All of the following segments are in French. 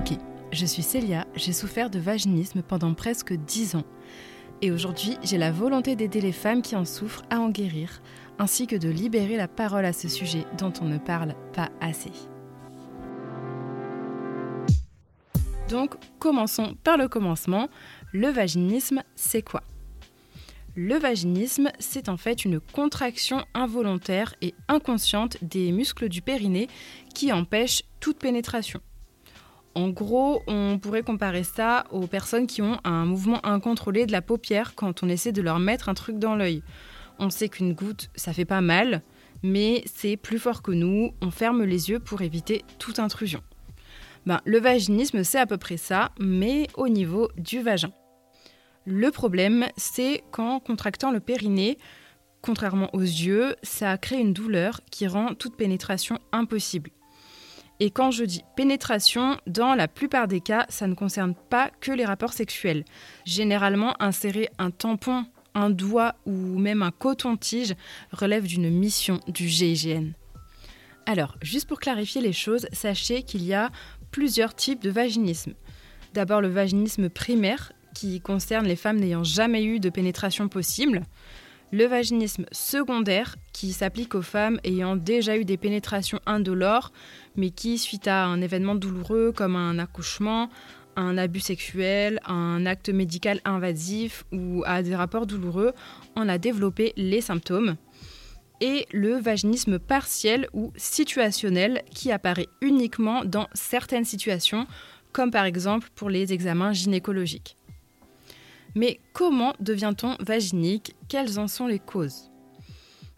Ok, je suis Célia, j'ai souffert de vaginisme pendant presque 10 ans. Et aujourd'hui, j'ai la volonté d'aider les femmes qui en souffrent à en guérir, ainsi que de libérer la parole à ce sujet dont on ne parle pas assez. Donc, commençons par le commencement. Le vaginisme, c'est quoi? Le vaginisme, c'est en fait une contraction involontaire et inconsciente des muscles du périnée qui empêche toute pénétration. En gros, on pourrait comparer ça aux personnes qui ont un mouvement incontrôlé de la paupière quand on essaie de leur mettre un truc dans l'œil. On sait qu'une goutte, ça fait pas mal, mais c'est plus fort que nous, on ferme les yeux pour éviter toute intrusion. Ben, le vaginisme, c'est à peu près ça, mais au niveau du vagin. Le problème, c'est qu'en contractant le périnée, contrairement aux yeux, ça crée une douleur qui rend toute pénétration impossible. Et quand je dis pénétration, dans la plupart des cas, ça ne concerne pas que les rapports sexuels. Généralement, insérer un tampon, un doigt ou même un coton-tige relève d'une mission du GIGN. Alors, juste pour clarifier les choses, sachez qu'il y a plusieurs types de vaginisme. D'abord le vaginisme primaire, qui concerne les femmes n'ayant jamais eu de pénétration possible. Le vaginisme secondaire, qui s'applique aux femmes ayant déjà eu des pénétrations indolores, mais qui, suite à un événement douloureux comme un accouchement, un abus sexuel, un acte médical invasif ou à des rapports douloureux, en a développé les symptômes et le vaginisme partiel ou situationnel qui apparaît uniquement dans certaines situations, comme par exemple pour les examens gynécologiques. Mais comment devient-on vaginique? Quelles en sont les causes?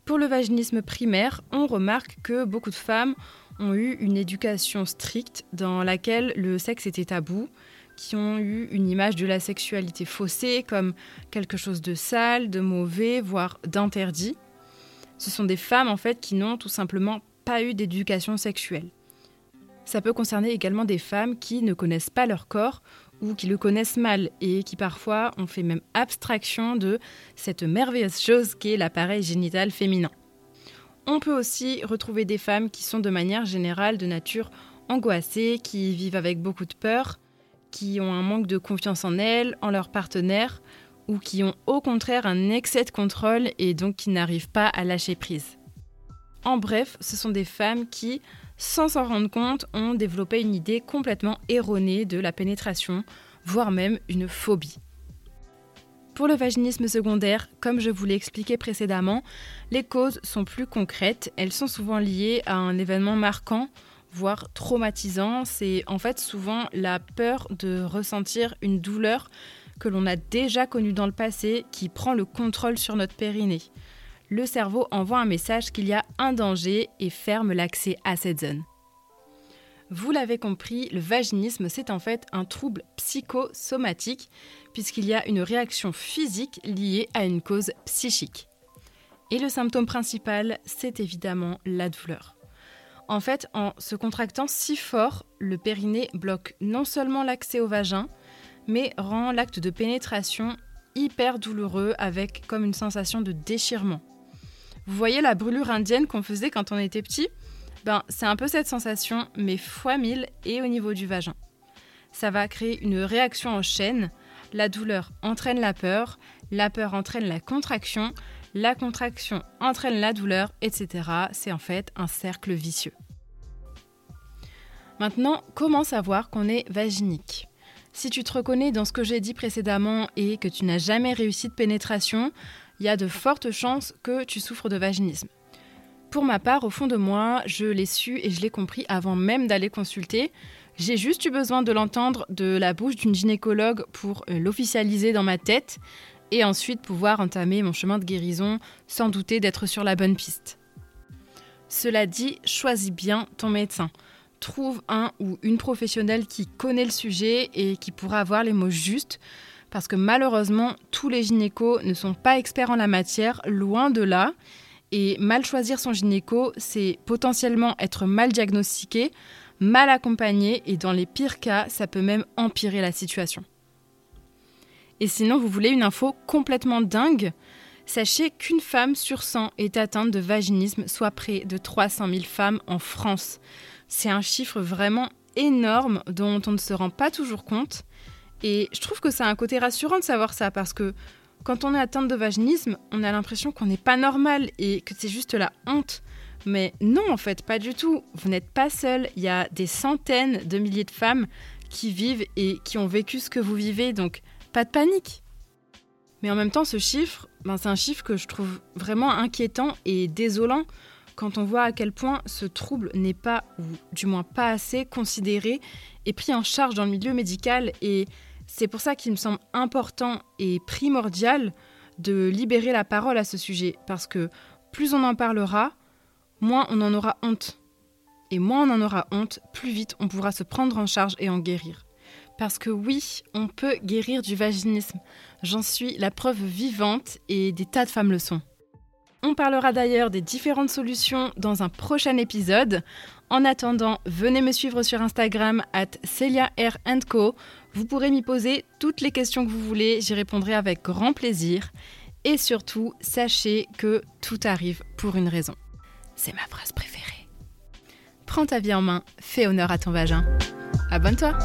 Pour le vaginisme primaire, on remarque que beaucoup de femmes ont eu une éducation stricte dans laquelle le sexe était tabou, qui ont eu une image de la sexualité faussée comme quelque chose de sale, de mauvais, voire d'interdit. Ce sont des femmes en fait qui n'ont tout simplement pas eu d'éducation sexuelle. Ça peut concerner également des femmes qui ne connaissent pas leur corps ou qui le connaissent mal et qui parfois ont fait même abstraction de cette merveilleuse chose qu'est l'appareil génital féminin. On peut aussi retrouver des femmes qui sont de manière générale de nature angoissées, qui vivent avec beaucoup de peur, qui ont un manque de confiance en elles, en leur partenaire, ou qui ont au contraire un excès de contrôle et donc qui n'arrivent pas à lâcher prise. En bref, ce sont des femmes qui, sans s'en rendre compte, ont développé une idée complètement erronée de la pénétration, voire même une phobie. Pour le vaginisme secondaire, comme je vous l'ai expliqué précédemment, les causes sont plus concrètes, elles sont souvent liées à un événement marquant, voire traumatisant, c'est en fait souvent la peur de ressentir une douleur que l'on a déjà connu dans le passé qui prend le contrôle sur notre périnée. Le cerveau envoie un message qu'il y a un danger et ferme l'accès à cette zone. Vous l'avez compris, le vaginisme, c'est en fait un trouble psychosomatique, puisqu'il y a une réaction physique liée à une cause psychique. Et le symptôme principal, c'est évidemment la douleur. En fait, en se contractant si fort, le périnée bloque non seulement l'accès au vagin, mais rend l'acte de pénétration hyper douloureux avec comme une sensation de déchirement. Vous voyez la brûlure indienne qu'on faisait quand on était petit? Ben, c'est un peu cette sensation, mais fois mille et au niveau du vagin. Ça va créer une réaction en chaîne. La douleur entraîne la peur, la peur entraîne la contraction, la contraction entraîne la douleur, etc. C'est en fait un cercle vicieux. Maintenant, comment savoir qu'on est vaginique? Si tu te reconnais dans ce que j'ai dit précédemment et que tu n'as jamais réussi de pénétration, il y a de fortes chances que tu souffres de vaginisme. Pour ma part, au fond de moi, je l'ai su et je l'ai compris avant même d'aller consulter. J'ai juste eu besoin de l'entendre de la bouche d'une gynécologue pour euh, l'officialiser dans ma tête et ensuite pouvoir entamer mon chemin de guérison sans douter d'être sur la bonne piste. Cela dit, choisis bien ton médecin trouve un ou une professionnelle qui connaît le sujet et qui pourra avoir les mots justes. Parce que malheureusement, tous les gynécos ne sont pas experts en la matière, loin de là. Et mal choisir son gynéco, c'est potentiellement être mal diagnostiqué, mal accompagné, et dans les pires cas, ça peut même empirer la situation. Et sinon, vous voulez une info complètement dingue? Sachez qu'une femme sur 100 est atteinte de vaginisme, soit près de 300 000 femmes en France. C'est un chiffre vraiment énorme dont on ne se rend pas toujours compte. Et je trouve que c'est un côté rassurant de savoir ça parce que quand on est atteinte de vaginisme, on a l'impression qu'on n'est pas normal et que c'est juste la honte. Mais non, en fait, pas du tout. Vous n'êtes pas seul. Il y a des centaines de milliers de femmes qui vivent et qui ont vécu ce que vous vivez, donc pas de panique. Mais en même temps, ce chiffre, ben, c'est un chiffre que je trouve vraiment inquiétant et désolant quand on voit à quel point ce trouble n'est pas, ou du moins pas assez, considéré et pris en charge dans le milieu médical. Et c'est pour ça qu'il me semble important et primordial de libérer la parole à ce sujet, parce que plus on en parlera, moins on en aura honte. Et moins on en aura honte, plus vite on pourra se prendre en charge et en guérir. Parce que oui, on peut guérir du vaginisme. J'en suis la preuve vivante et des tas de femmes le sont. On parlera d'ailleurs des différentes solutions dans un prochain épisode. En attendant, venez me suivre sur Instagram at. Vous pourrez m'y poser toutes les questions que vous voulez, j'y répondrai avec grand plaisir. Et surtout, sachez que tout arrive pour une raison. C'est ma phrase préférée. Prends ta vie en main, fais honneur à ton vagin. Abonne-toi